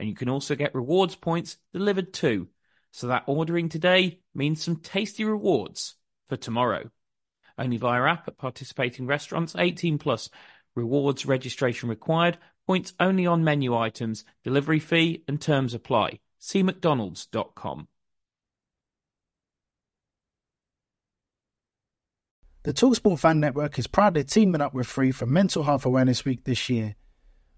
and you can also get rewards points delivered too. So that ordering today means some tasty rewards for tomorrow. Only via app at participating restaurants 18 plus. Rewards registration required. Points only on menu items. Delivery fee and terms apply. See mcdonalds.com. The Talksport Fan Network is proudly teaming up with Free for Mental Health Awareness Week this year.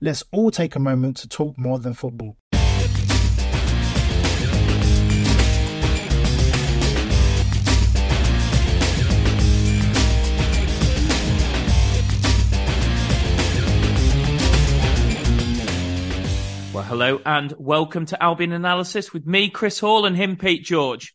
Let's all take a moment to talk more than football. Well, hello and welcome to Albion Analysis with me, Chris Hall, and him, Pete George.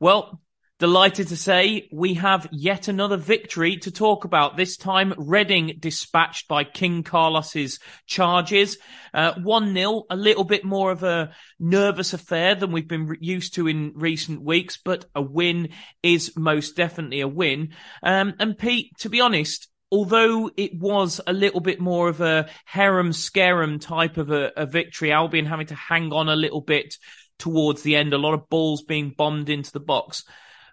Well, Delighted to say we have yet another victory to talk about. This time, Reading dispatched by King Carlos's charges. Uh, 1-0, a little bit more of a nervous affair than we've been used to in recent weeks, but a win is most definitely a win. Um, and Pete, to be honest, although it was a little bit more of a harem scarum type of a, a victory, Albion having to hang on a little bit towards the end, a lot of balls being bombed into the box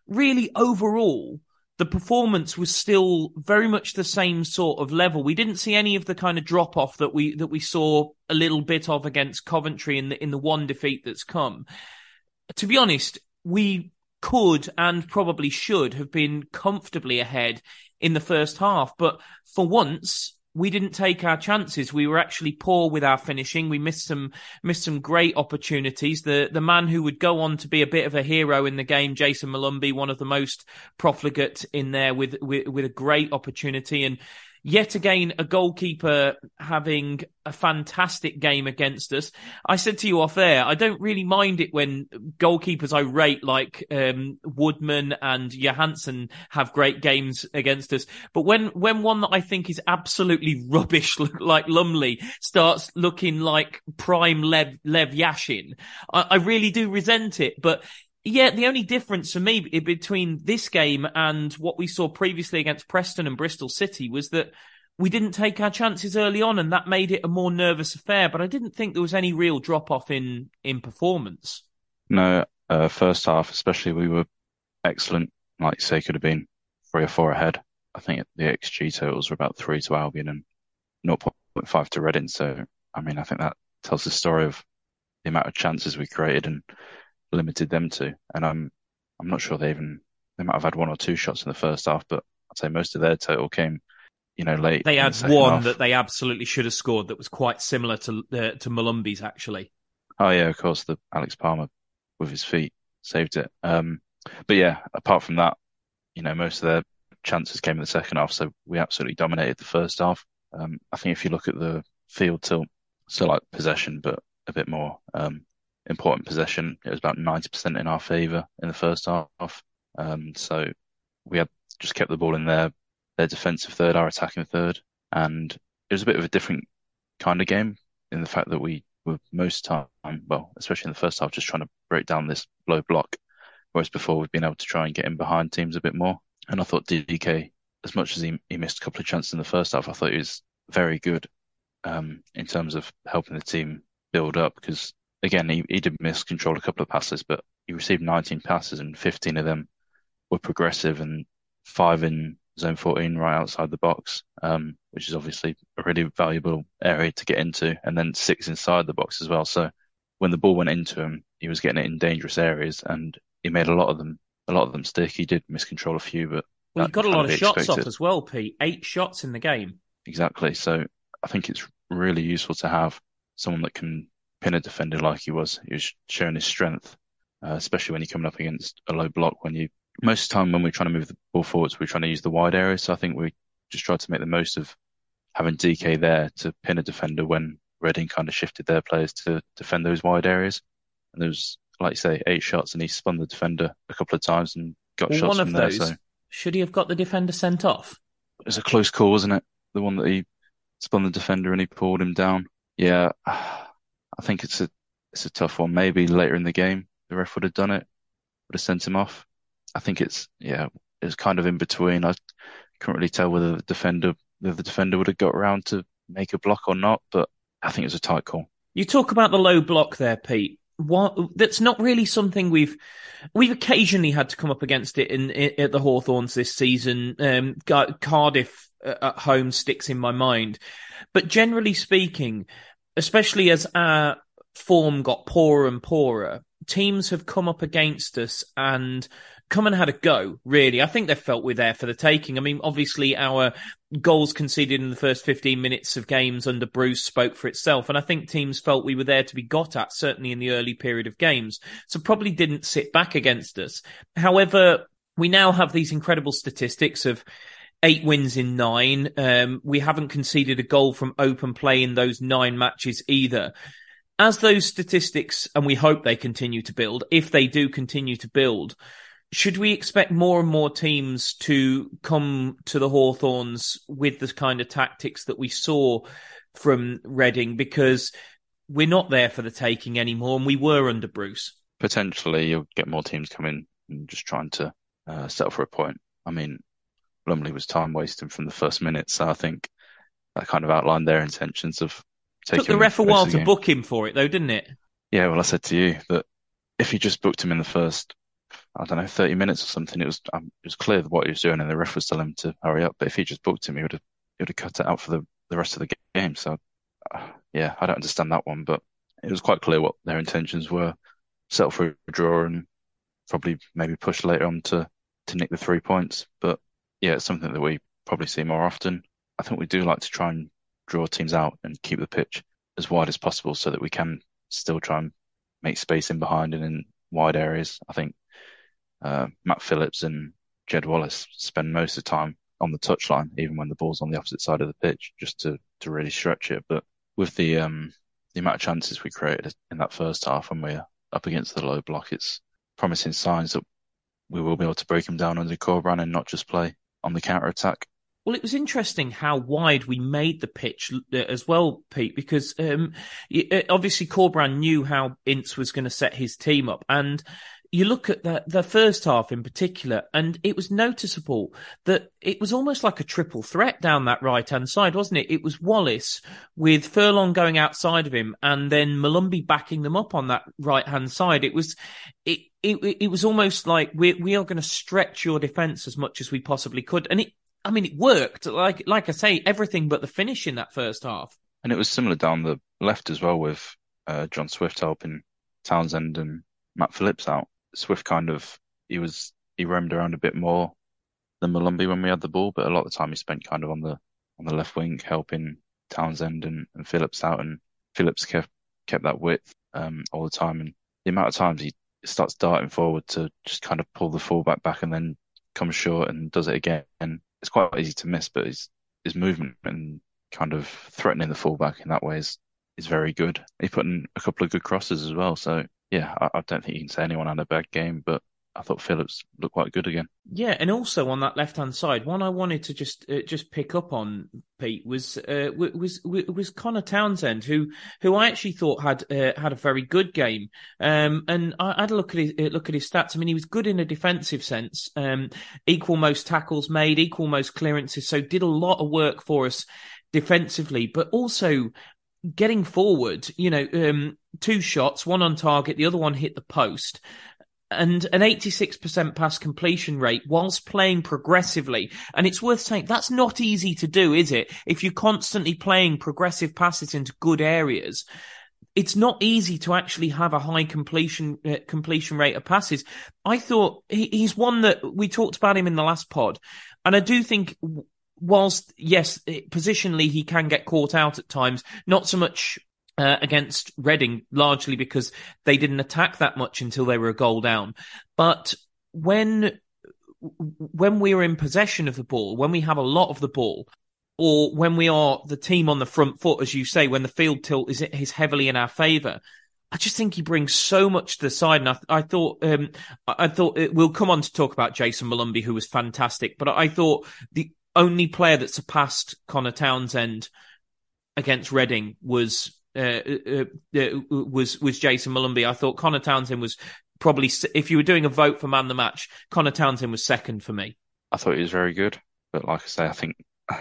really overall, the performance was still very much the same sort of level. We didn't see any of the kind of drop off that we that we saw a little bit of against Coventry in the in the one defeat that's come. To be honest, we could and probably should have been comfortably ahead in the first half, but for once we didn't take our chances. We were actually poor with our finishing. We missed some missed some great opportunities. The the man who would go on to be a bit of a hero in the game, Jayson Molumby, one of the most profligate in there with with, with a great opportunity and yet again a goalkeeper having a fantastic game against us. I said to you off air, I don't really mind it when goalkeepers I rate like um, Woodman and Johansson have great games against us. But when when one that I think is absolutely rubbish, like Lumley, starts looking like prime Lev Lev Yashin, I, I really do resent it. But yeah, the only difference for me between this game and what we saw previously against Preston and Bristol City was that we didn't take our chances early on, and that made it a more nervous affair. But I didn't think there was any real drop off in in performance. No, uh, first half especially, we were excellent. Like you say, could have been three or four ahead. I think the XG totals were about three to Albion and 0.5 to Reading. So, I mean, I think that tells the story of the amount of chances we created and limited them to. And I'm I'm not sure they even they might have had one or two shots in the first half, but I'd say most of their total came, you know, late. They had the one half. that they absolutely should have scored that was quite similar to uh, to Molumby's actually. Oh yeah, of course, the Alex Palmer with his feet saved it. Um, but yeah, apart from that, you know, most of their chances came in the second half, so we absolutely dominated the first half. Um, I think if you look at the field tilt, so like possession, but a bit more um, important possession. It was about 90% in our favour in the first half. Um, so we had just kept the ball in their, their defensive third, our attacking third. And it was a bit of a different kind of game in the fact that we were most time, well, especially in the first half, just trying to break down this low block. Whereas before we've been able to try and get in behind teams a bit more. And I thought DDK, as much as he, he missed a couple of chances in the first half, I thought he was very good um, in terms of helping the team build up because again, he, he did miss control a couple of passes, but he received 19 passes and 15 of them were progressive and five in zone 14 right outside the box, um, which is obviously a really valuable area to get into, and then six inside the box as well. So when the ball went into him, he was getting it in dangerous areas, and he made a lot of them a lot of them stick. He did miscontrol a few, but well, he got a lot of shots expected. off as well, Pete. Eight shots in the game. Exactly. So I think it's really useful to have someone that can pin a defender like he was. He was showing his strength, uh, especially when you're coming up against a low block. When you most of the time when we're trying to move the ball forwards, we're trying to use the wide area. So I think we just tried to make the most of having DK there to pin a defender when Reading kind of shifted their players to defend those wide areas. And there was, like you say, eight shots, and he spun the defender a couple of times and got Well, shots one from of there. those So should he have got the defender sent off? it was a close call, wasn't it? The one that he spun the defender and he pulled him down. Yeah, I think it's a it's a tough one. Maybe later in the game the ref would have done it, would have sent him off. I think it's yeah, it was kind of in between. I couldn't really tell whether the defender whether the defender would have got around to make a block or not, but I think it was a tight call. You talk about the low block there, Pete. What, that's not really something we've we've occasionally had to come up against it in, in at the Hawthorns this season. Um, Cardiff uh, at home sticks in my mind, but generally speaking, especially as our form got poorer and poorer, teams have come up against us and come and had a go, really. I think they felt we're there for the taking. I mean, obviously our goals conceded in the first 15 minutes of games under Bruce spoke for itself. And I think teams felt we were there to be got at, certainly in the early period of games. So probably didn't sit back against us. However, we now have these incredible statistics of eight wins in nine. Um, we haven't conceded a goal from open play in those nine matches either. As those statistics, and we hope they continue to build, if they do continue to build, should we expect more and more teams to come to the Hawthorns with the kind of tactics that we saw from Reading? Because we're not there for the taking anymore, and we were under Bruce. Potentially, you'll get more teams coming and just trying to uh, settle for a point. I mean, Lumley was time wasting from the first minute, so I think that kind of outlined their intentions of taking. Took the ref a while to game. book him for it, though, didn't it? Yeah, well, I said to you that if he just booked him in the first, I don't know, 30 minutes or something, it was um, it was clear what he was doing, and the ref was telling him to hurry up. But if he just booked him, he would have he would have cut it out for the, the rest of the game. So, uh, yeah, I don't understand that one, but it was quite clear what their intentions were: settle for a draw and probably maybe push later on to to nick the three points. But yeah, it's something that we probably see more often. I think we do like to try and draw teams out and keep the pitch as wide as possible so that we can still try and make space in behind and in wide areas. I think uh, Matt Phillips and Jed Wallace spend most of the time on the touchline, even when the ball's on the opposite side of the pitch, just to to really stretch it. But with the um the amount of chances we created in that first half when we're up against the low block, it's promising signs that we will be able to break them down under Corberan and not just play on the counter attack. Well, it was interesting how wide we made the pitch uh, as well, Pete, because um, uh, obviously Corberán knew how Ince was going to set his team up. And you look at the, the first half in particular, and it was noticeable that it was almost like a triple threat down that right hand side, wasn't it? It was Wallace with Furlong going outside of him and then Molumby backing them up on that right hand side. It was, it, it, it was almost like we we are going to stretch your defense as much as we possibly could. And it, I mean, it worked. Like, like I say, everything but the finish in that first half. And it was similar down the left as well with uh, John Swift helping Townsend and Matt Phillips out. Swift kind of he was he roamed around a bit more than Molumby when we had the ball, but a lot of the time he spent kind of on the on the left wing helping Townsend and, and Phillips out, and Phillips kept kept that width um, all the time. And the amount of times he starts darting forward to just kind of pull the fullback back and then comes short and does it again, and it's quite easy to miss, but his his movement and kind of threatening the fullback in that way is is very good. He put in a couple of good crosses as well, so yeah, I, I don't think you can say anyone had a bad game, but I thought Phillips looked quite good again. Yeah, and also on that left hand side, one I wanted to just uh, just pick up on Pete was uh, was was Conor Townsend, who who I actually thought had uh, had a very good game. Um, and I had a look at his look at his stats. I mean, he was good in a defensive sense. Um, equal most tackles made, equal most clearances. So did a lot of work for us defensively, but also getting forward. You know, um, two shots, one on target, the other one hit the post and an 86% pass completion rate whilst playing progressively. And it's worth saying that's not easy to do, is it? If you're constantly playing progressive passes into good areas, it's not easy to actually have a high completion uh, completion rate of passes. I thought he, he's one that we talked about him in the last pod, and I do think whilst yes, positionally he can get caught out at times, not so much uh, against Reading, largely because they didn't attack that much until they were a goal down. But when when we're in possession of the ball, when we have a lot of the ball, or when we are the team on the front foot, as you say, when the field tilt is, is heavily in our favour, I just think he brings so much to the side. And I, I thought, um, I thought it, we'll come on to talk about Jayson Molumby, who was fantastic, but I thought the only player that surpassed Conor Townsend against Reading was uh, uh, uh, was was Jayson Molumby. I thought Conor Townsend was probably if you were doing a vote for man the match, Conor Townsend was second for me. I thought he was very good, but like I say, I think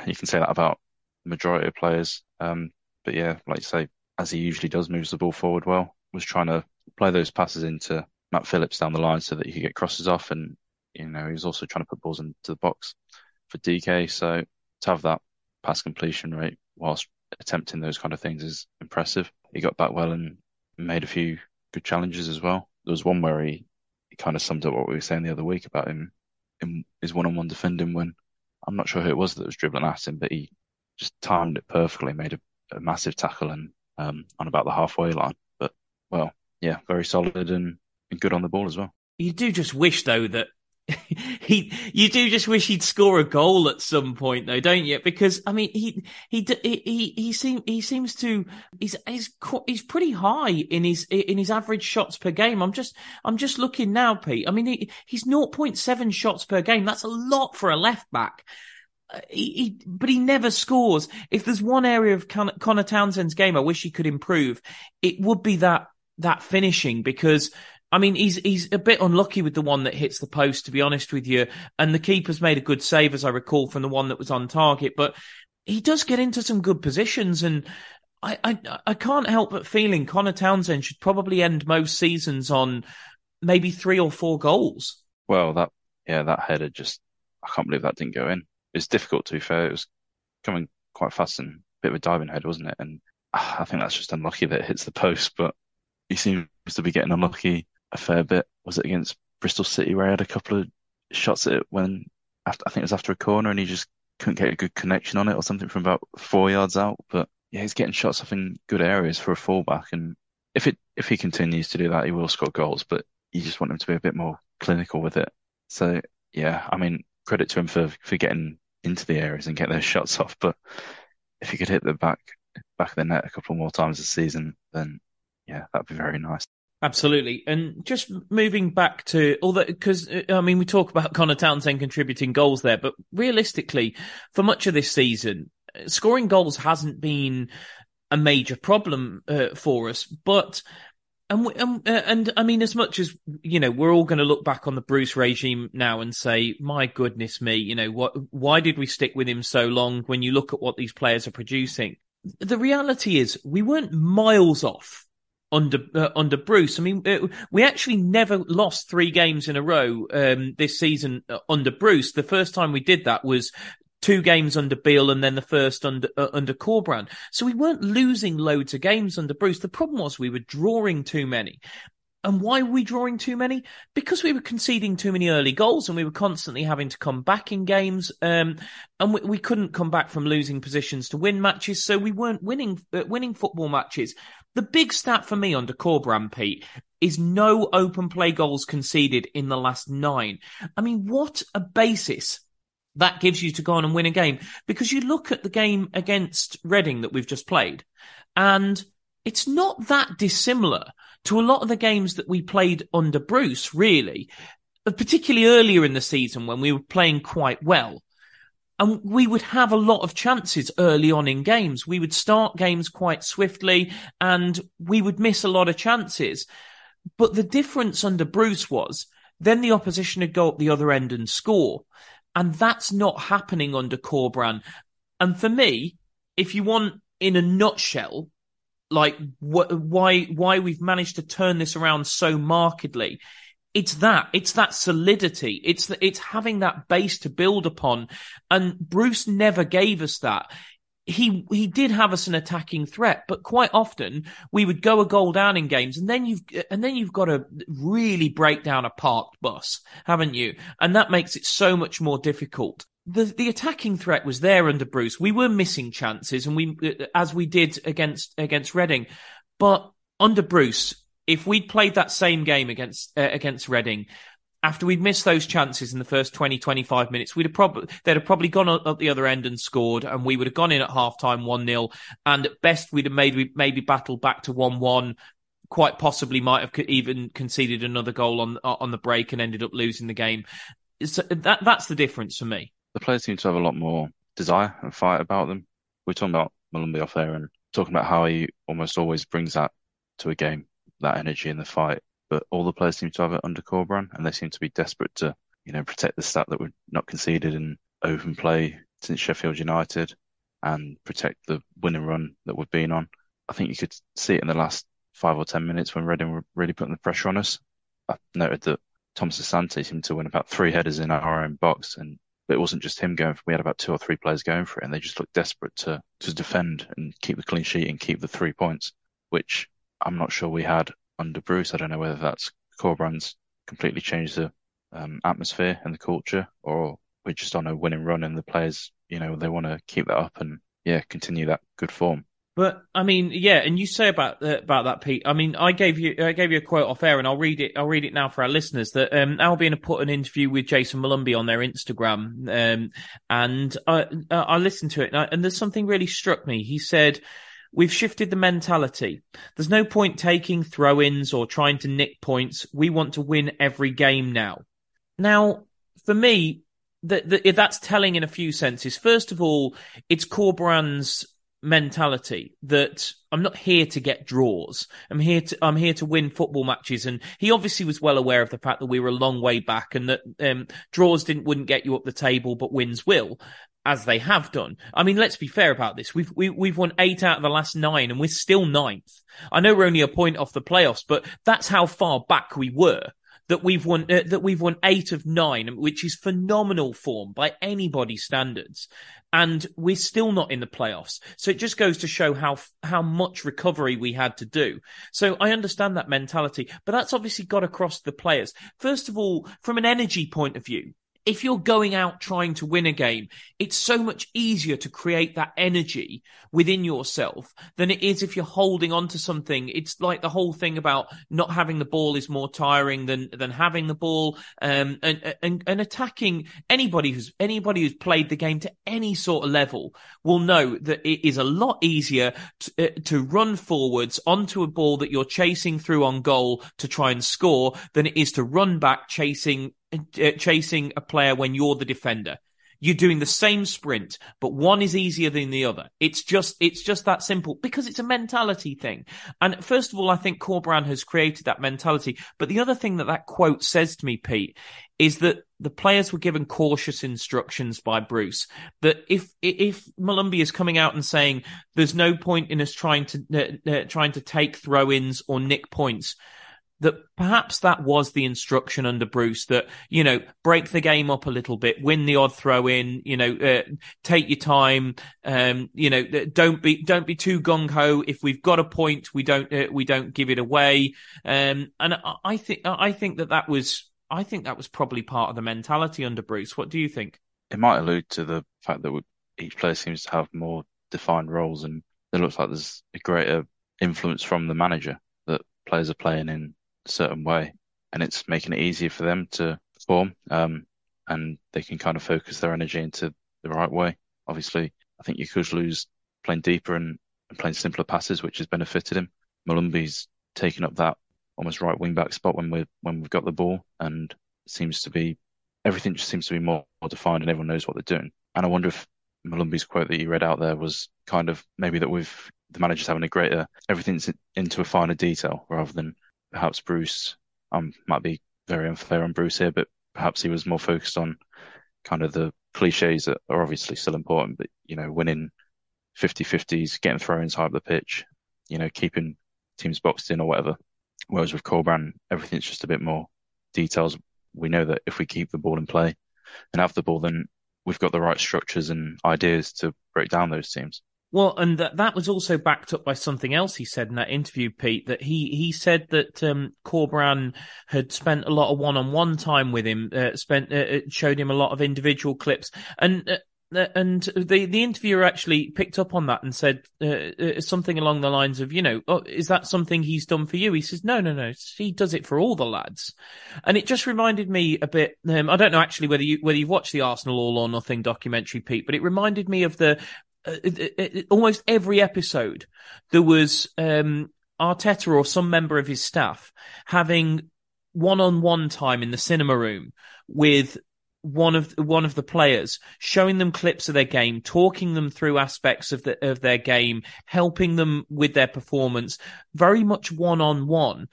you can say that about majority of players. Um, but yeah, like you say, as he usually does, moves the ball forward well. Was trying to play those passes into Matt Phillips down the line so that he could get crosses off, and you know he was also trying to put balls into the box for DK. So to have that pass completion rate whilst attempting those kind of things is impressive. He got back well and made a few good challenges as well. There was one where he, he kind of summed up what we were saying the other week about him in his one-on-one defending when I'm not sure who it was that was dribbling at him, but he just timed it perfectly, made a, a massive tackle and um, on about the halfway line. But well, yeah, very solid and, and good on the ball as well. You do just wish though that he, you do just wish he'd score a goal at some point, though, don't you? Because I mean, he he he he seems he seems to he's he's he's pretty high in his in his average shots per game. I'm just I'm just looking now, Pete. I mean, he, he's 0.7 shots per game. That's a lot for a left back. Uh, he, he, but he never scores. If there's one area of Con- Conor Townsend's game I wish he could improve, it would be that that finishing because I mean, he's he's a bit unlucky with the one that hits the post, to be honest with you. And the keeper's made a good save, as I recall, from the one that was on target. But he does get into some good positions, and I I, I can't help but feeling Conor Townsend should probably end most seasons on maybe three or four goals. Well, that yeah, that header just I can't believe that didn't go in. It's difficult to be fair. It was coming quite fast and a bit of a diving head, wasn't it? And ah, I think that's just unlucky that it hits the post, but he seems to be getting unlucky a fair bit. Was it against Bristol City where he had a couple of shots at it when after, I think it was after a corner and he just couldn't get a good connection on it or something from about four yards out. But yeah, he's getting shots off in good areas for a fullback. And if it if he continues to do that, he will score goals. But you just want him to be a bit more clinical with it. So yeah, I mean, credit to him for for getting into the areas and getting those shots off. But if he could hit the back back of the net a couple more times this season, then yeah, that'd be very nice. Absolutely. And just moving back to all that, because uh, I mean, we talk about Conor Townsend contributing goals there, but realistically, for much of this season, scoring goals hasn't been a major problem uh, for us. But and, we, and, uh, and I mean, as much as you know, we're all going to look back on the Bruce regime now and say, "My goodness me, you know what? Why did we stick with him so long?" When you look at what these players are producing, the reality is we weren't miles off under uh, under Bruce. I mean, uh, we actually never lost three games in a row um, this season uh, under Bruce. The first time we did that was two games under Beale and then the first under uh, under Corberán. So we weren't losing loads of games under Bruce. The problem was we were drawing too many. And why were we drawing too many? Because we were conceding too many early goals and we were constantly having to come back in games. Um, and we, we, couldn't come back from losing positions to win matches. So we weren't winning, uh, winning football matches. The big stat for me under Corberán, Pete, is no open play goals conceded in the last nine. I mean, what a basis that gives you to go on and win a game. Because you look at the game against Reading that we've just played and it's not that dissimilar to a lot of the games that we played under Bruce, really, particularly earlier in the season when we were playing quite well. And we would have a lot of chances early on in games. We would start games quite swiftly and we would miss a lot of chances. But the difference under Bruce was then the opposition would go up the other end and score. And that's not happening under Corberán. And for me, if you want in a nutshell, like wh- why why we've managed to turn this around so markedly it's that it's that solidity it's the, it's having that base to build upon and bruce never gave us that he he did have us an attacking threat, but quite often we would go a goal down in games, and then you've and then you've got to really break down a parked bus, haven't you? And that makes it so much more difficult. The the attacking threat was there under Bruce. We were missing chances, and we as we did against against Reading, but under Bruce, if we'd played that same game against uh, against Reading, after we'd missed those chances in the first 20, 25 minutes, we'd have probably, they'd have probably gone up the other end and scored and we would have gone in at half time 1-0. And at best, we'd have maybe, maybe battled back to 1-1. Quite possibly might have even conceded another goal on, on the break and ended up losing the game. So that, that's the difference for me. The players seem to have a lot more desire and fight about them. We're talking about Molumby off there and talking about how he almost always brings that to a game, that energy in the fight but all the players seem to have it under Corberán, and they seem to be desperate to, you know, protect the stat that we're not conceded in open play since Sheffield United, and protect the winning run that we've been on. I think you could see it in the last five or ten minutes when Reading were really putting the pressure on us. I noted that Thomas Asante seemed to win about three headers in our own box, and it wasn't just him going for. We had about two or three players going for it, and they just looked desperate to to defend and keep the clean sheet and keep the three points, which I'm not sure we had under Bruce. I don't know whether that's Corberán's completely changed the um, atmosphere and the culture, or we're just on a winning run and the players, you know, they want to keep that up and yeah, continue that good form. But I mean, yeah, and you say about uh, about that, Pete. I mean, I gave you I gave you a quote off air, and I'll read it. I'll read it now for our listeners. That um, Albion have put an interview with Jayson Molumby on their Instagram, um, and I I listened to it, and, I, and there's something really struck me. He said We've shifted the mentality. There's no point taking throw ins or trying to nick points. We want to win every game now. Now, for me, that that's telling in a few senses. First of all, it's Corberán's mentality that I'm not here to get draws. I'm here to I'm here to win football matches, and he obviously was well aware of the fact that we were a long way back, and that um, draws didn't wouldn't get you up the table, but wins will as they have done. I mean, let's be fair about this. We've we, have we have won eight out of the last nine, and we're still ninth. I know we're only a point off the playoffs, but that's how far back we were. That we've won uh, that we've won eight of nine, which is phenomenal form by anybody's standards, and we're still not in the playoffs. So it just goes to show how how much recovery we had to do. So I understand that mentality, but that's obviously got across the players. First of all, from an energy point of view, if you're going out trying to win a game, it's so much easier to create that energy within yourself than it is if you're holding on to something. It's like the whole thing about not having the ball is more tiring than than having the ball, um, and, and and attacking anybody who's anybody who's played the game to any sort of level will know that it is a lot easier to, uh, to run forwards onto a ball that you're chasing through on goal to try and score than it is to run back chasing chasing a player when you're the defender. You're doing the same sprint, but one is easier than the other. It's just, it's just that simple because it's a mentality thing. And first of all, I think Corberán has created that mentality. But the other thing that that quote says to me, Pete, is that the players were given cautious instructions by Bruce that if if Molumby is coming out and saying there's no point in us trying to uh, uh, trying to take throw-ins or nick points, that perhaps that was the instruction under Bruce that, you know, break the game up a little bit, win the odd throw in, you know, uh, take your time, um, you know, don't be, don't be too gung ho. If we've got a point, we don't, uh, we don't give it away. Um, and I think, I think that that was, I think that was probably part of the mentality under Bruce. What do you think? It might allude to the fact that each player seems to have more defined roles and it looks like there's a greater influence from the manager that players are playing in certain way, and it's making it easier for them to perform. Um, and they can kind of focus their energy into the right way. Obviously, I think Yokuşlu's playing deeper and, and playing simpler passes, which has benefited him. Molumby's taken up that almost right wing back spot when we when we've got the ball, and seems to be everything just seems to be more, more defined, and everyone knows what they're doing. And I wonder if Molumby's quote that you read out there was kind of maybe that with the managers having a greater everything's into a finer detail rather than perhaps Bruce um, might be very unfair on Bruce here, but perhaps he was more focused on kind of the cliches that are obviously still important, but you know, winning 50-50s, getting throw-ins high up the pitch, you know, keeping teams boxed in or whatever. Whereas with Corberán, everything's just a bit more details. We know that if we keep the ball in play and have the ball, then we've got the right structures and ideas to break down those teams. Well, and that that was also backed up by something else he said in that interview, Pete. That he he said that um, Corberán had spent a lot of one on one time with him, uh, spent uh, uh, showed him a lot of individual clips, and uh, uh and the the interviewer actually picked up on that and said uh, uh, something along the lines of, you know, oh, is that something he's done for you? He says, no, no, no, he does it for all the lads, and it just reminded me a bit. Um, I don't know actually whether you whether you've watched the Arsenal All or Nothing documentary, Pete, but it reminded me of the uh, almost every episode there was um, Arteta or some member of his staff having one-on-one time in the cinema room with one of one of the players, showing them clips of their game, talking them through aspects of the of their game, helping them with their performance, very much one on one.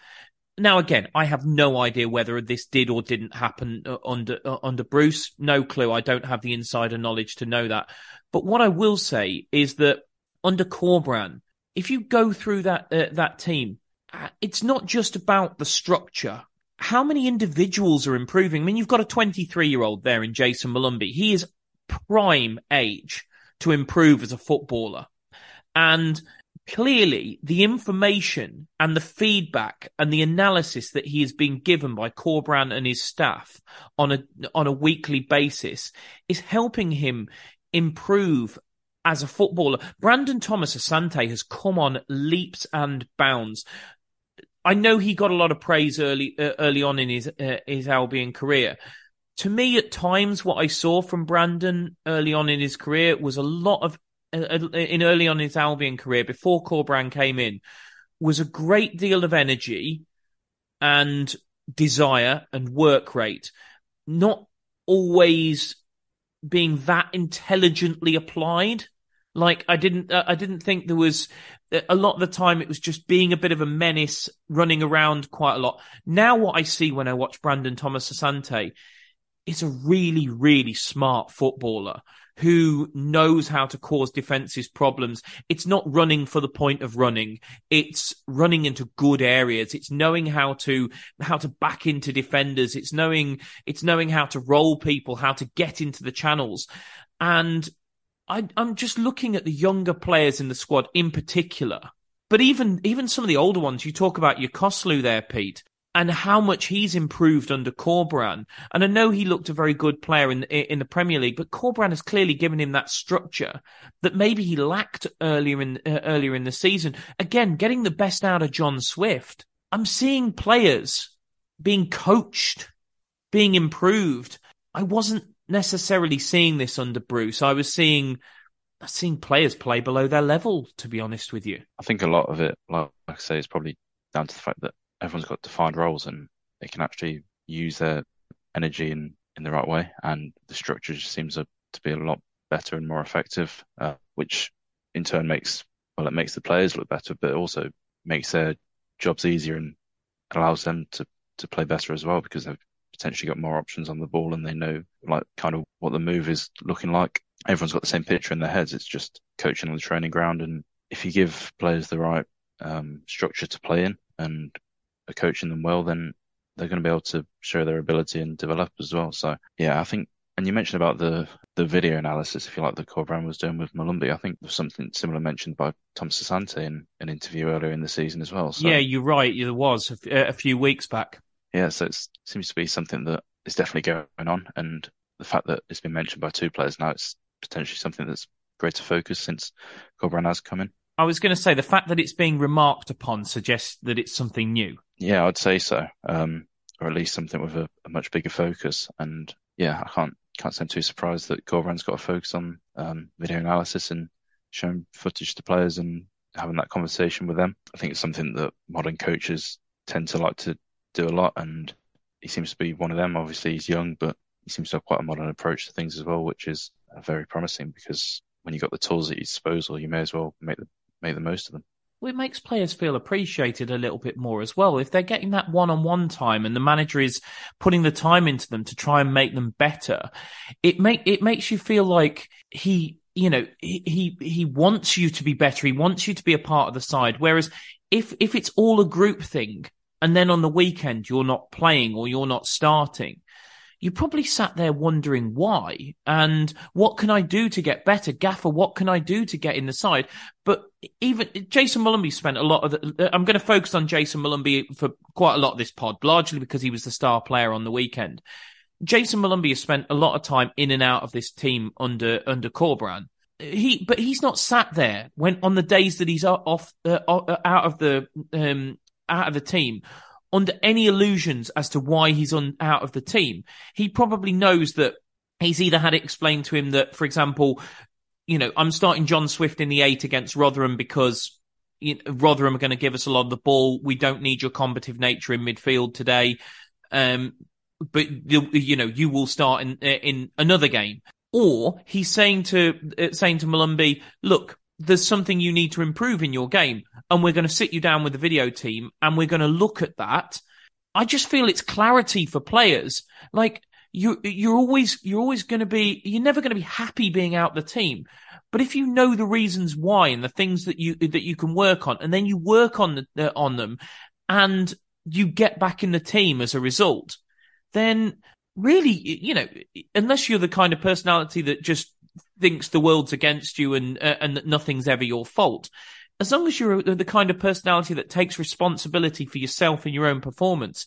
Now, again, I have no idea whether this did or didn't happen uh, under uh, under Bruce. No clue. I don't have the insider knowledge to know that. But what I will say is that under Corberán, if you go through that uh, that team, uh, it's not just about the structure. How many individuals are improving? I mean, you've got a 23 year old there in Jayson Molumby. He is prime age to improve as a footballer. And clearly the information and the feedback and the analysis that he is being given by Corberán and his staff on a on a weekly basis is helping him improve as a footballer. Brandon Thomas Asante has come on leaps and bounds. I know he got a lot of praise early uh, early on in his uh, his Albion career. To me, at times, what I saw from Brandon early on in his career was a lot of Uh, uh, in early on his Albion career before Corberán came in was a great deal of energy and desire and work rate, not always being that intelligently applied. Like I didn't, uh, I didn't think there was uh, a lot of the time. It was just being a bit of a menace, running around quite a lot. Now, what I see when I watch Brandon Thomas Asante is a really, really smart footballer who knows how to cause defenses problems. It's not running for the point of running. It's running into good areas. It's knowing how to, how to back into defenders. It's knowing, it's knowing how to roll people, how to get into the channels. And I, I'm just looking at the younger players in the squad in particular. But even, even some of the older ones, you talk about your Yokuşlu there, Pete and how much he's improved under Corberán. And I know he looked a very good player in in the Premier League, but Corberán has clearly given him that structure that maybe he lacked earlier in uh, earlier in the season. Again, getting the best out of John Swift. I'm seeing players being coached, being improved. I wasn't necessarily seeing this under Bruce. I was seeing seeing players play below their level. To be honest with you, I think a lot of it, like I say, is probably down to the fact that everyone's got defined roles and they can actually use their energy in, in the right way. And the structure just seems to, be a lot better and more effective, uh, which in turn makes, well, it makes the players look better, but also makes their jobs easier and allows them to, to play better as well because they've potentially got more options on the ball and they know like kind of what the move is looking like. Everyone's got the same picture in their heads. It's just coaching on the training ground. And if you give players the right um, structure to play in and are coaching them well, then they're going to be able to show their ability and develop as well. So yeah, I think. And you mentioned about the the video analysis, if you like, the Corberán was doing with Molumby. I think there's something similar mentioned by Tom Asante in an interview earlier in the season as well. So, yeah, you're right. There was a, a few weeks back. Yeah, so it seems to be something that is definitely going on, and the fact that it's been mentioned by two players now, it's potentially something that's greater focus since Corberán has come in. I was going to say the fact that it's being remarked upon suggests that it's something new. Yeah, I'd say so, um, or at least something with a, a, much bigger focus. And yeah, I can't can't say too surprised that Corberán's got a focus on um, video analysis and showing footage to players and having that conversation with them. I think it's something that modern coaches tend to like to do a lot, and he seems to be one of them. Obviously, he's young, but he seems to have quite a modern approach to things as well, which is uh, very promising because when you've got the tools at your disposal, you may as well make the make the most of them. Well, it makes players feel appreciated a little bit more as well. If they're getting that one-on-one time and the manager is putting the time into them to try and make them better, it make it makes you feel like he, you know, he he, he wants you to be better. He wants you to be a part of the side. Whereas if if it's all a group thing and then on the weekend you're not playing or you're not starting, you probably sat there wondering why and what can I do to get better? Gaffer, what can I do to get in the side? But even Jayson Molumby spent a lot of the, I'm going to focus on Jayson Molumby for quite a lot of this pod, largely because he was the star player on the weekend. Jayson Molumby has spent a lot of time in and out of this team under, under Corberán. He, but he's not sat there when on the days that he's off, uh, out of the, um, out of the team under any illusions as to why he's on out of the team. He probably knows that he's either had it explained to him that, for example, you know, I'm starting John Swift in the eight against Rotherham because you know, Rotherham are going to give us a lot of the ball. We don't need your combative nature in midfield today. Um, but you, know, you will start in in another game. Or he's saying to uh, saying to Molumby, look, there's something you need to improve in your game and we're going to sit you down with the video team and we're going to look at that. I just feel it's clarity for players. Like you, you're always, you're always going to be, you're never going to be happy being out the team. But if you know the reasons why and the things that you, that you can work on and then you work on the, uh, on them and you get back in the team as a result, then really, you know, unless you're the kind of personality that just thinks the world's against you and uh, and that nothing's ever your fault. As long as you're the kind of personality that takes responsibility for yourself and your own performance,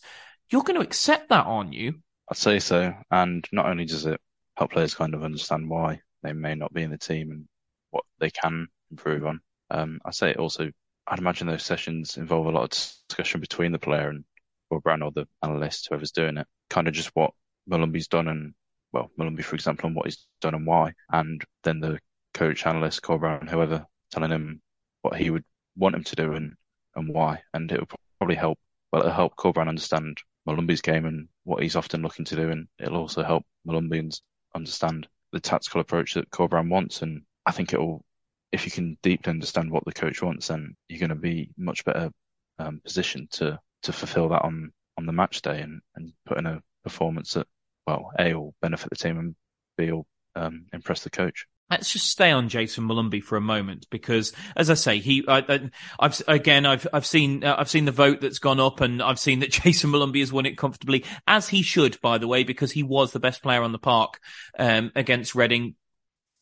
you're going to accept that, aren't you? I'd say so. And not only does it help players kind of understand why they may not be in the team and what they can improve on, um, I say it also, I'd imagine those sessions involve a lot of discussion between the player and Corberán or the analyst, whoever's doing it. Kind of just what Molumby's done and well, Molumby, for example, on what he's done and why, and then the coach, analyst, Corberán, whoever, telling him what he would want him to do and, and why. And it will probably help, well, it'll help Corberán understand Molumby's game and what he's often looking to do. And it'll also help Molumby understand the tactical approach that Corberán wants. And I think it'll, if you can deeply understand what the coach wants, then you're going to be much better um, positioned to, to fulfill that on, on the match day and, and put in a performance that well, A, will benefit the team and B, will um, impress the coach. Let's just stay on Jayson Molumby for a moment because, as I say, he, I, have again, I've, I've seen, uh, I've seen the vote that's gone up, and I've seen that Jayson Molumby has won it comfortably, as he should, by the way, because he was the best player on the park um, against Reading,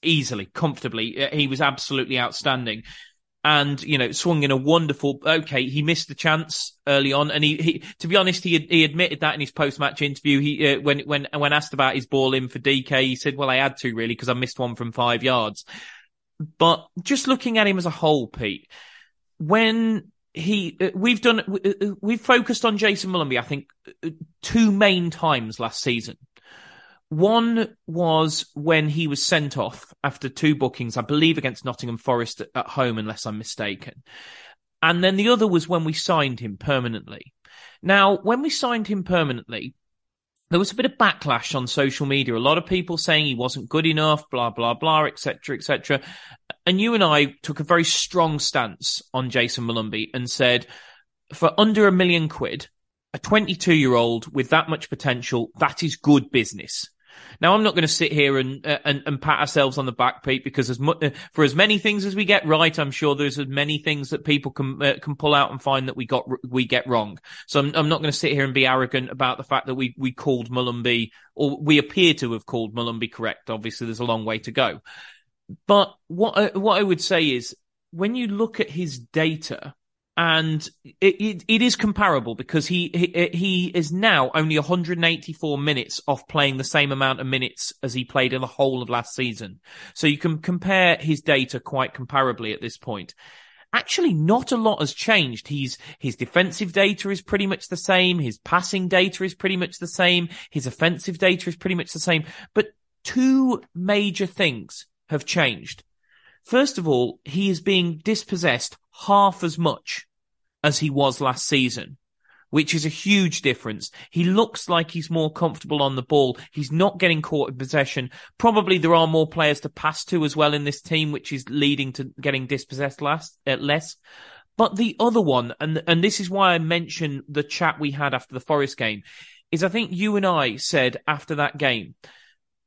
easily, comfortably. Uh, he was absolutely outstanding and you know swung in a wonderful. Okay, he missed the chance early on, and he, he to be honest, he he admitted that in his post match interview. He uh, when when when asked about his ball in for DK, he said, "Well, I had to really because I missed one from five yards." But just looking at him as a whole, Pete, when he uh, we've done uh, uh, we've focused on Jayson Molumby, I think, uh, two main times last season. One was when he was sent off after two bookings, I believe against Nottingham Forest at home, unless I'm mistaken. And then the other was when we signed him permanently. Now, when we signed him permanently, there was a bit of backlash on social media. A lot of people saying he wasn't good enough, blah, blah, blah, etc., etc. And you and I took a very strong stance on Jayson Molumby and said, for under a million quid, a 22 year old with that much potential, that is good business. Now, I'm not going to sit here and, uh, and, and pat ourselves on the back, Pete, because as mu- uh, for as many things as we get right, I'm sure there's as many things that people can uh, can pull out and find that we got we get wrong. So I'm, I'm not going to sit here and be arrogant about the fact that we we called Molumby or we appear to have called Molumby correct. Obviously, there's a long way to go. But what I, what I would say is when you look at his data and it, it, it is comparable because he, he he is now only 184 minutes off playing the same amount of minutes as he played in the whole of last season. So you can compare his data quite comparably at this point. Actually, not a lot has changed. He's his defensive data is pretty much the same. His passing data is pretty much the same. His offensive data is pretty much the same. But two major things have changed. First of all, he is being dispossessed half as much as he was last season, which is a huge difference. He looks like he's more comfortable on the ball. He's not getting caught in possession. Probably there are more players to pass to as well in this team, which is leading to getting dispossessed less. Uh, less. But the other one, and and this is why I mentioned the chat we had after the Forest game, is I think you and I said after that game,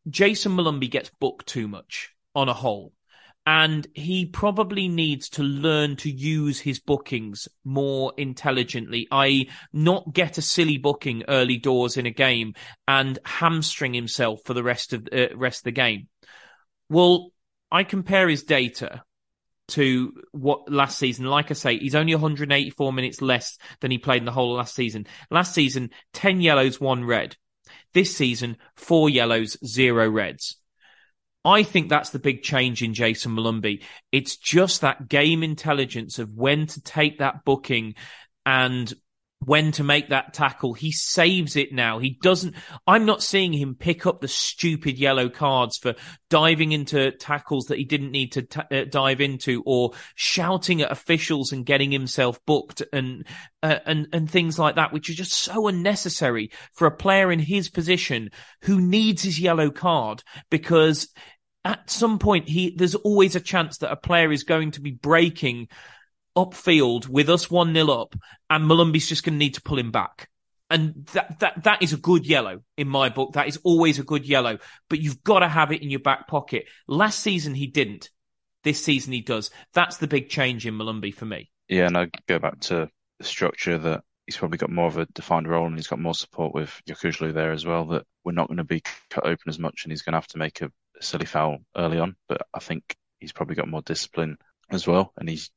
Jayson Molumby gets booked too much on a whole. And he probably needs to learn to use his bookings more intelligently, i.e., not get a silly booking early doors in a game and hamstring himself for the rest of uh, rest of the game. Well, I compare his data to what last season. Like I say, he's only 184 minutes less than he played in the whole last season. Last season, 10 yellows, one red. This season, four yellows, zero reds. I think that's the big change in Jayson Molumby. It's just that game intelligence of when to take that booking and when to make that tackle. He saves it now. He doesn't, I'm not seeing him pick up the stupid yellow cards for diving into tackles that he didn't need to t- uh, dive into or shouting at officials and getting himself booked and, uh, and, and things like that, which are just so unnecessary for a player in his position who needs his yellow card because at some point he, there's always a chance that a player is going to be breaking upfield with us 1 0 up, and Molumby's just going to need to pull him back. And that, that, that is a good yellow in my book. That is always a good yellow, but you've got to have it in your back pocket. Last season he didn't. This season he does. That's the big change in Molumby for me. Yeah, and I go back to the structure that he's probably got more of a defined role and he's got more support with Yokuşlu there as well. That we're not going to be cut open as much and he's going to have to make a silly foul early on. But I think he's probably got more discipline as well, and he's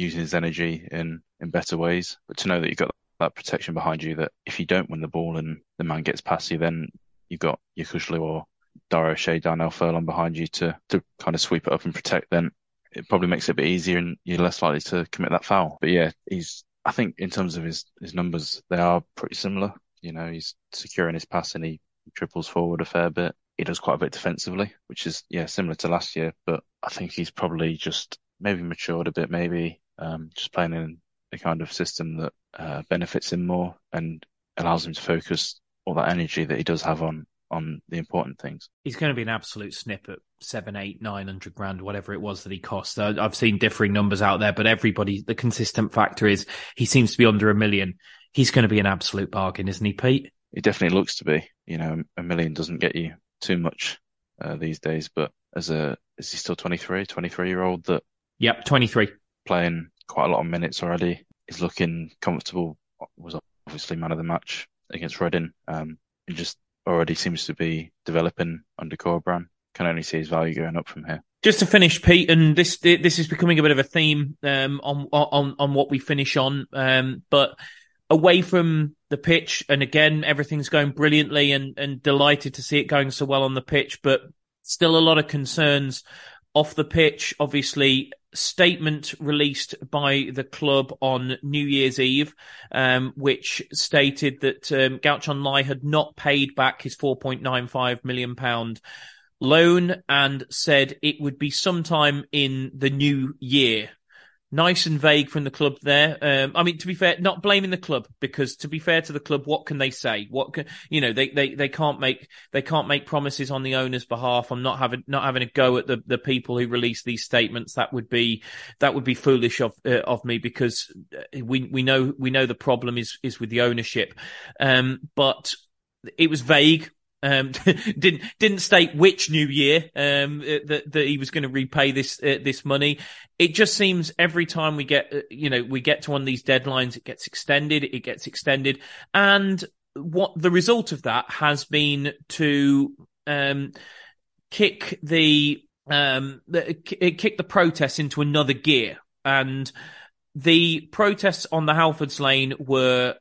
using his energy in in better ways. But to know that you've got that protection behind you, that if you don't win the ball and the man gets past you, then you've got Yokuşlu or Dara O'Shea, Darnell Furlong behind you to to kind of sweep it up and protect. Then it probably makes it a bit easier and you're less likely to commit that foul. But yeah, he's I think in terms of his his numbers, they are pretty similar. You know, he's securing his pass and he triples forward a fair bit. He does quite a bit defensively, which is yeah similar to last year. But I think he's probably just maybe matured a bit, maybe um, just playing in a kind of system that uh, benefits him more and allows him to focus all that energy that he does have on on the important things. He's going to be an absolute snip at seven, eight, nine hundred grand, whatever it was that he cost. I've seen differing numbers out there, but everybody, the consistent factor is he seems to be under a million. He's going to be an absolute bargain, isn't he, Pete? It definitely looks to be. You know, a million doesn't get you too much uh, these days, but as a is he still 23, 23 year old that Yep, 23. Playing quite a lot of minutes already. He's looking comfortable. Was obviously man of the match against Reading. Um, and just already seems to be developing under Corberán. Can only see his value going up from here. Just to finish, Pete, and this this is becoming a bit of a theme um, on on on what we finish on. Um, but away from the pitch, and again, everything's going brilliantly, and and delighted to see it going so well on the pitch. But still, a lot of concerns off the pitch. Obviously, statement released by the club on New Year's Eve, um, which stated that um, Guochuan Lai had not paid back his 4.95 million pound loan and said it would be sometime in the new year nice and vague from the club there. Um, I mean, to be fair, not blaming the club because to be fair to the club, what can they say? What can, you know, they, they, they can't make, they can't make promises on the owner's behalf. I'm not having, not having a go at the, the people who release these statements. That would be, that would be foolish of, uh, of me because we, we know, we know the problem is, is with the ownership. Um, but it was vague. Um, didn't didn't state which new year um, uh, that that he was going to repay this uh, this money. It just seems every time we get uh, you know we get to one of these deadlines, it gets extended, it gets extended, and what the result of that has been to um, kick the um, the, kick the protests into another gear, and the protests on the Halfords Lane were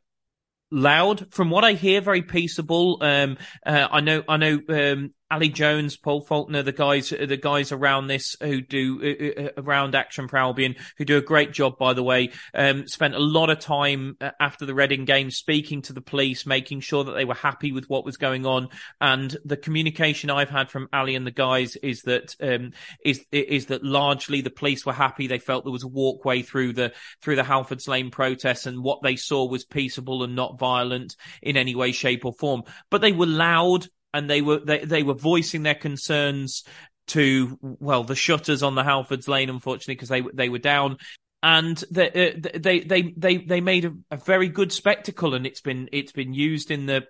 loud. From what I hear, very peaceable. Um, uh, I know, I know, um, Ali Jones, Paul Faulkner, the guys, the guys around this who do uh, uh, uh, around Action for Albion, who do a great job, by the way. Um, spent a lot of time after the Reading game speaking to the police, making sure that they were happy with what was going on. And the communication I've had from Ali and the guys is that um, is is that largely the police were happy. They felt there was a walkway through the through the Halfords Lane protests, and what they saw was peaceable and not violent in any way, shape, or form. But they were loud and they were they, they were voicing their concerns to well the shutters on the Halfords Lane, unfortunately, because they they were down. And they uh, they they they they made a, a, very good spectacle, and it's been it's been used in the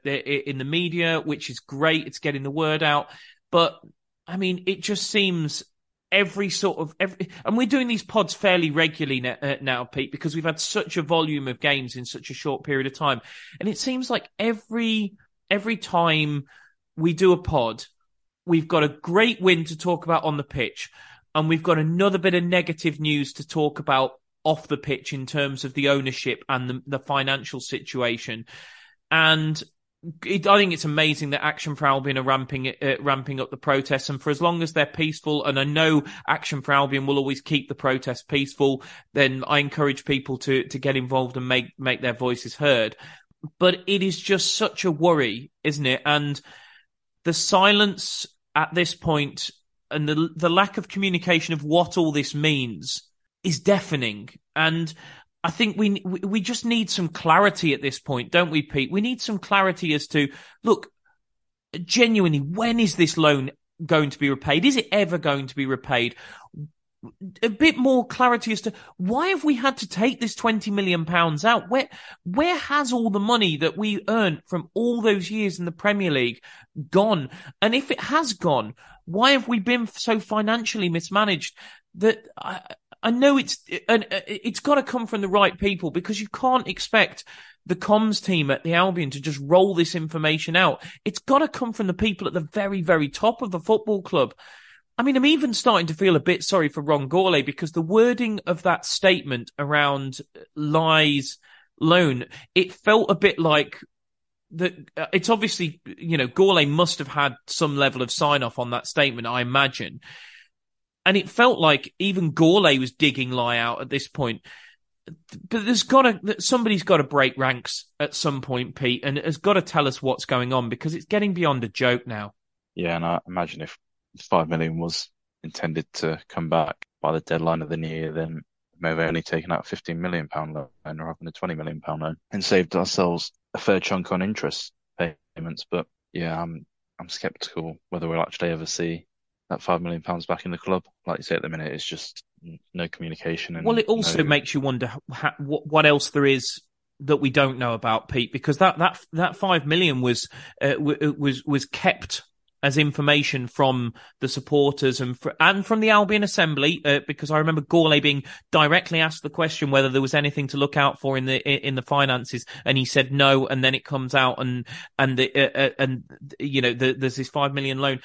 in the media, which is great. It's getting the word out, but I mean, it just seems every sort of every, and we're doing these pods fairly regularly now, uh, now, Pete, because we've had such a volume of games in such a short period of time, and it seems like every every time we do a pod, we've got a great win to talk about on the pitch, and we've got another bit of negative news to talk about off the pitch in terms of the ownership and the, the financial situation. And it, I think it's amazing that Action for Albion are ramping uh, ramping up the protests, and for as long as they're peaceful, and I know Action for Albion will always keep the protests peaceful, then I encourage people to to get involved and make make their voices heard. But it is just such a worry, isn't it? And the silence at this point and the the lack of communication of what all this means is deafening. And I think we we just need some clarity at this point, don't we, Pete? We need some clarity as to look, genuinely, when is this loan going to be repaid? Is it ever going to be repaid? A bit more clarity as to why have we had to take this twenty million pounds out? Where where has all the money that we earned from all those years in the Premier League gone? And if it has gone, why have we been so financially mismanaged that I, I know it's and uh, it's got to come from the right people because you can't expect the comms team at the Albion to just roll this information out. It's got to come from the people at the very, very top of the football club. I mean, I'm even starting to feel a bit sorry for Ron Gourlay because the wording of that statement around Lai's loan, it felt a bit like that. Uh, it's obviously, you know, Gourlay must have had some level of sign off on that statement, I imagine and it felt like even Gourlay was digging Lai out at this point. But there's got to somebody's got to break ranks at some point, Pete, and has got to tell us what's going on because it's getting beyond a joke now. Yeah, and I imagine if five million was intended to come back by the deadline of the new year, then may have only taken out a 15 million pound loan rather than a 20 million pound loan and saved ourselves a fair chunk on interest payments. But yeah, I'm I'm skeptical whether we'll actually ever see that five million pounds back in the club. Like you say, at the minute, it's just no communication. And well, it also no... makes you wonder how, what, what else there is that we don't know about, Pete, because that that that five million was uh, w- was was kept as information from the supporters and fr- and from the Albion Assembly, uh, because I remember Gourlay being directly asked the question whether there was anything to look out for in the in the finances, and he said no, and then it comes out and and the uh, uh and you know the, there's this five million loan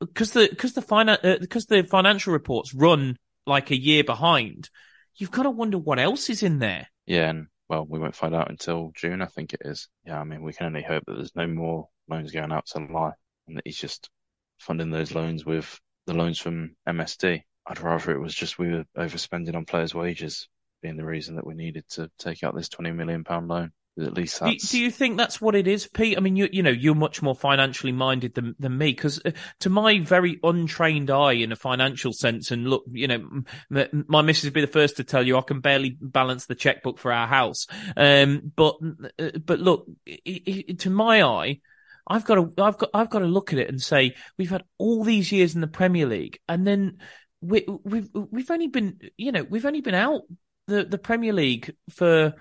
because the because the finan- uh, because the financial reports run like a year behind, you've got to wonder what else is in there. Yeah, and well, we won't find out until June, I think it is. Yeah, I mean, we can only hope that there's no more loans going out to Lai, and that he's just funding those loans with the loans from MSD. I'd rather it was just we were overspending on players' wages being the reason that we needed to take out this twenty million pound loan. At least do, do, you think that's what it is, Pete? I mean, you you know, you're much more financially minded than than me because uh, to my very untrained eye in a financial sense, and look, you know, m- my missus would be the first to tell you I can barely balance the checkbook for our house. Um, but uh, but look, it, it, to my eye. I've got to, I've got, I've got to look at it and say we've had all these years in the Premier League, and then we, we've we've only been, you know, we've only been out the the Premier League for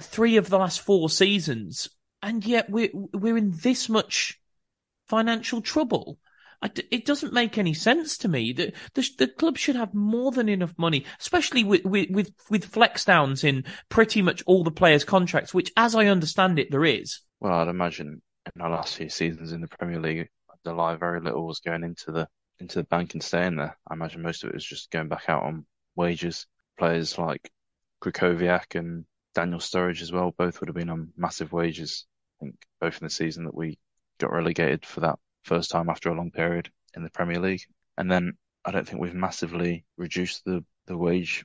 three of the last four seasons, and yet we're we're in this much financial trouble. it doesn't make any sense to me. The, the, the club should have more than enough money, especially with, with, with, with flex downs in pretty much all the players' contracts, which, as I understand it, there is. Well, I'd imagine in our last few seasons in the Premier League, the lie very little was going into the into the bank and staying there. I imagine most of it was just going back out on wages. Players like Krychowiak and Daniel Sturridge as well. Both would have been on massive wages. I think both in the season that we got relegated for that first time after a long period in the Premier League. And then I don't think we've massively reduced the, the wage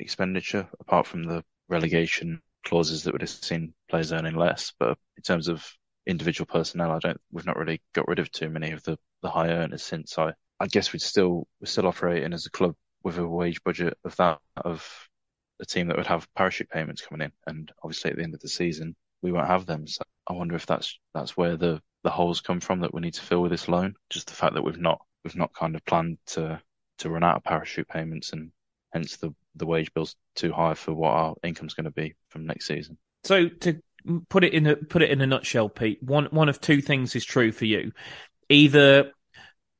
expenditure apart from the relegation clauses that would have seen players earning less. But in terms of individual personnel, I don't, we've not really got rid of too many of the, the high earners since I, I guess we'd still, we're still operating as a club with a wage budget of that of a team that would have parachute payments coming in, and obviously at the end of the season we won't have them. So I wonder if that's that's where the the holes come from that we need to fill with this loan. Just the fact that we've not we've not kind of planned to to run out of parachute payments, and hence the the wage bill's too high for what our income's going to be from next season. So to put it in a put it in a nutshell, Pete, one one of two things is true for you. Either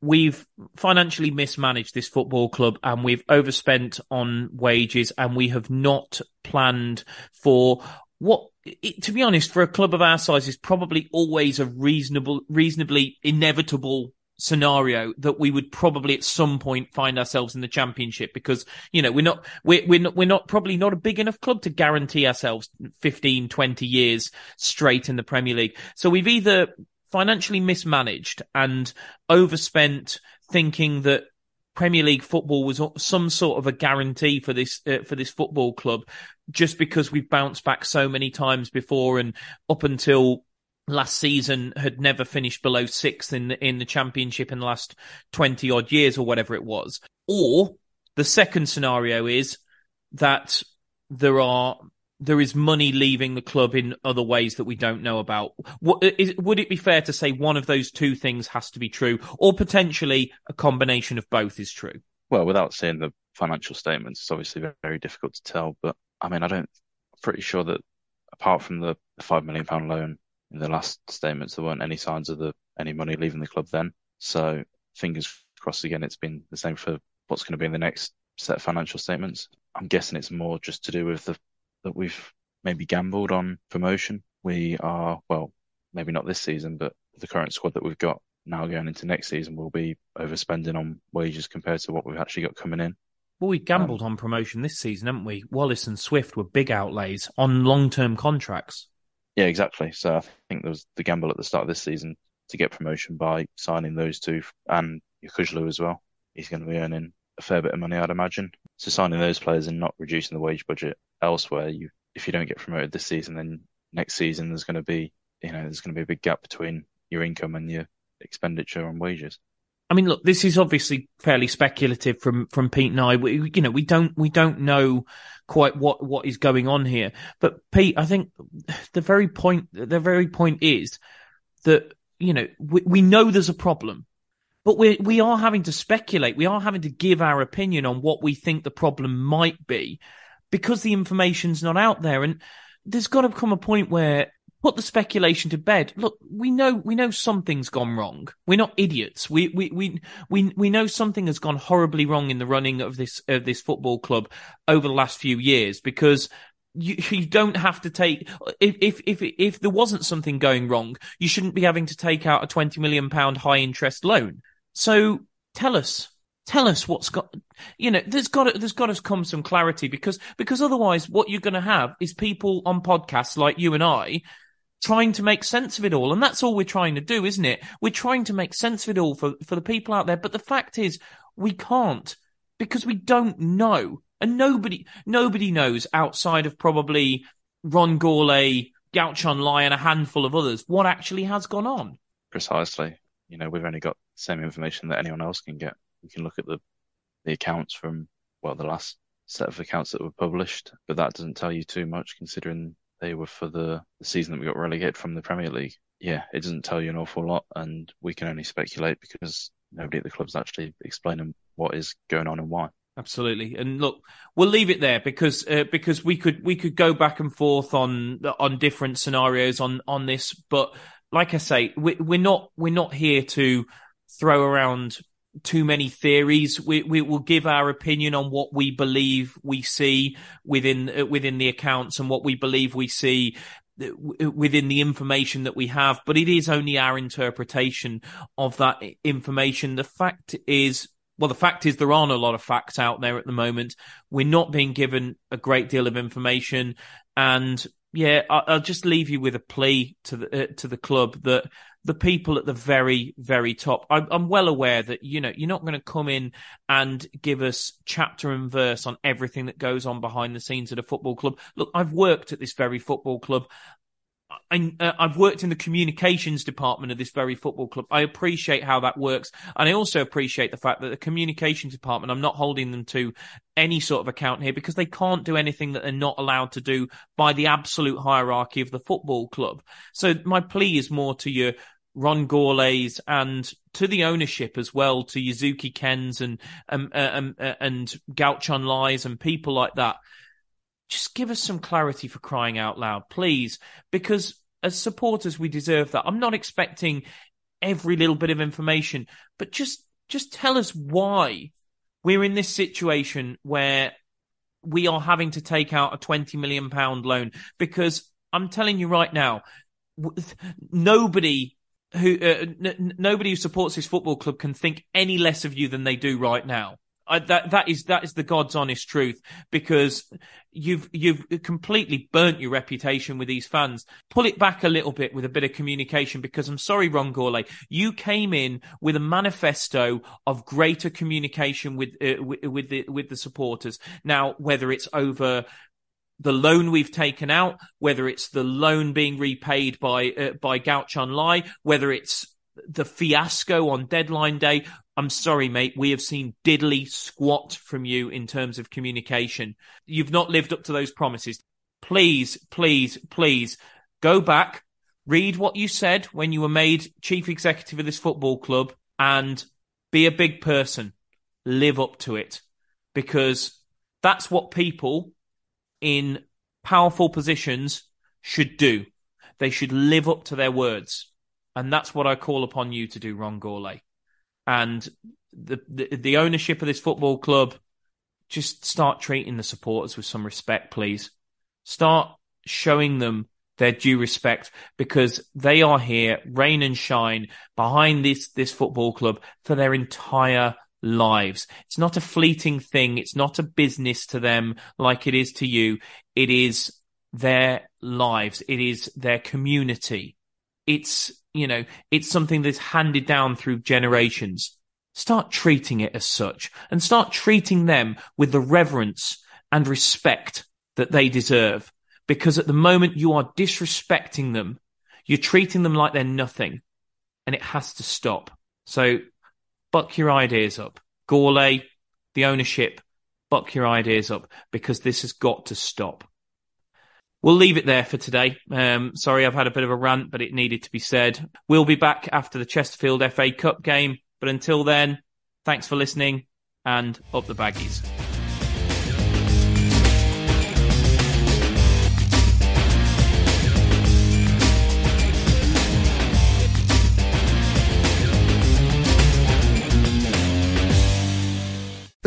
we've financially mismanaged this football club and we've overspent on wages and we have not planned for what it, to be honest for a club of our size is probably always a reasonable reasonably inevitable scenario that we would probably at some point find ourselves in the championship because you know we're not we're we're not, we're not probably not a big enough club to guarantee ourselves 15 20 years straight in the Premier League. So we've either financially mismanaged and overspent thinking that Premier League football was some sort of a guarantee for this uh, for this football club just because we've bounced back so many times before and up until last season had never finished below sixth in the, in the championship in the last 20 odd years or whatever it was or the second scenario is that there are there is money leaving the club in other ways that we don't know about. What, is, would it be fair to say one of those two things has to be true, or potentially a combination of both is true? Well, without seeing the financial statements, it's obviously very, difficult to tell. But I mean, I don't. Pretty sure that apart from the five million pound loan in the last statements, there weren't any signs of the any money leaving the club then. So fingers crossed again. It's been the same for what's going to be in the next set of financial statements. I'm guessing it's more just to do with the that we've maybe gambled on promotion. We are, well, maybe not this season, but the current squad that we've got now going into next season will be overspending on wages compared to what we've actually got coming in. Well, we gambled um, on promotion this season, haven't we? Wallace and Swift were big outlays on long term contracts. Yeah, exactly. So I think there was the gamble at the start of this season to get promotion by signing those two and Yokuşlu as well. He's going to be earning a fair bit of money, I'd imagine. So signing those players and not reducing the wage budget elsewhere, you if you don't get promoted this season, then next season there's going to be you know there's going to be a big gap between your income and your expenditure on wages. I mean, look, this is obviously fairly speculative from from Pete and I. We, you know, we don't we don't know quite what what is going on here. But Pete, I think the very point the very point is that you know we, we know there's a problem but we we are having to speculate. We are having to give our opinion on what we think the problem might be because the information's not out there. And there's got to come a point where put the speculation to bed. Look, we know we know something's gone wrong. We're not idiots. We we we we we know something has gone horribly wrong in the running of this of this football club over the last few years because you, you don't have to take if if if if there wasn't something going wrong, you shouldn't be having to take out a twenty million pound high interest loan. So tell us, tell us what's got, you know, there's got to, there's got to come some clarity because, because otherwise what you're going to have is people on podcasts like you and I trying to make sense of it all. And that's all we're trying to do, isn't it? We're trying to make sense of it all for, for the people out there. But the fact is we can't because we don't know. And nobody, nobody knows outside of probably Ron Gourlay, Guochuan Lai and a handful of others what actually has gone on. Precisely. You know, we've only got the same information that anyone else can get. We can look at the the accounts from well the last set of accounts that were published, but that doesn't tell you too much considering they were for the, the season that we got relegated from the Premier League. Yeah, it doesn't tell you an awful lot, and we can only speculate because nobody at the club's actually explaining what is going on and why. Absolutely, and look, we'll leave it there because uh, because we could we could go back and forth on on different scenarios on on this, but like I say, we, we're not we're not here to throw around too many theories. We we will give our opinion on what we believe we see within uh, within the accounts and what we believe we see uh, within the information that we have, but it is only our interpretation of that information. The fact is, well, the fact is there aren't a lot of facts out there at the moment. We're not being given a great deal of information and yeah, I'll just leave you with a plea to the uh, to the club that the people at the very very top. I'm, I'm well aware that you know you're not going to come in and give us chapter and verse on everything that goes on behind the scenes at a football club. Look, I've worked at this very football club. I, uh, worked in the communications department of this very football club. I appreciate how that works. And I also appreciate the fact that the communications department, I'm not holding them to any sort of account here because they can't do anything that they're not allowed to do by the absolute hierarchy of the football club. So my plea is more to your Ron Gourlays and to the ownership as well, to Yuzuki Kens and, um, uh, um, uh, and Guochuan Lais and people like that just give us some clarity for crying out loud, please, because as supporters, we deserve that. I'm not expecting every little bit of information, but just just tell us why we're in this situation where we are having to take out a 20 million pound loan because I'm telling you right now, nobody who uh, n- nobody who supports this football club can think any less of you than they do right now. I, that that is that is the God's honest truth because you've you've completely burnt your reputation with these fans. Pull it back a little bit with a bit of communication because I'm sorry, Ron Gourlay, you came in with a manifesto of greater communication with uh, with, with the with the supporters. Now, whether it's over the loan we've taken out, whether it's the loan being repaid by uh, by Gouch Lai, whether it's the fiasco on deadline day, I'm sorry, mate. We have seen diddly squat from you in terms of communication. You've not lived up to those promises. Please, please, please go back, read what you said when you were made chief executive of this football club and be a big person. Live up to it because that's what people in powerful positions should do. They should live up to their words. And that's what I call upon you to do, Ron Gourlay and the, the, the ownership of this football club just start treating the supporters with some respect, please. Start showing them their due respect because they are here, rain and shine, behind this this football club for their entire lives. It's not a fleeting thing. It's not a business to them like it is to you. It is their lives. It is their community. It's you know, it's something that's handed down through generations. Start treating it as such and start treating them with the reverence and respect that they deserve. Because at the moment you are disrespecting them, you're treating them like they're nothing and it has to stop. So buck your ideas up. Gourlay, the ownership, buck your ideas up because this has got to stop. We'll leave it there for today. Um, sorry, I've had a bit of a rant, but it needed to be said. We'll be back after the Chesterfield FA Cup game. But until then, thanks for listening and up the baggies.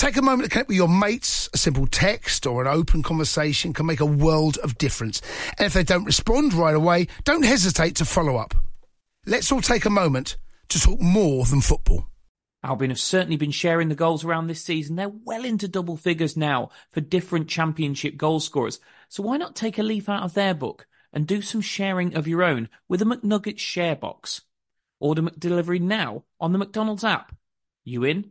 Take a moment to connect with your mates. A simple text or an open conversation can make a world of difference. And if they don't respond right away, don't hesitate to follow up. Let's all take a moment to talk more than football. Albion have certainly been sharing the goals around this season. They're well into double figures now for different championship goal scorers. So why not take a leaf out of their book and do some sharing of your own with a McNuggets share box? Order McDelivery now on the McDonald's app. You in?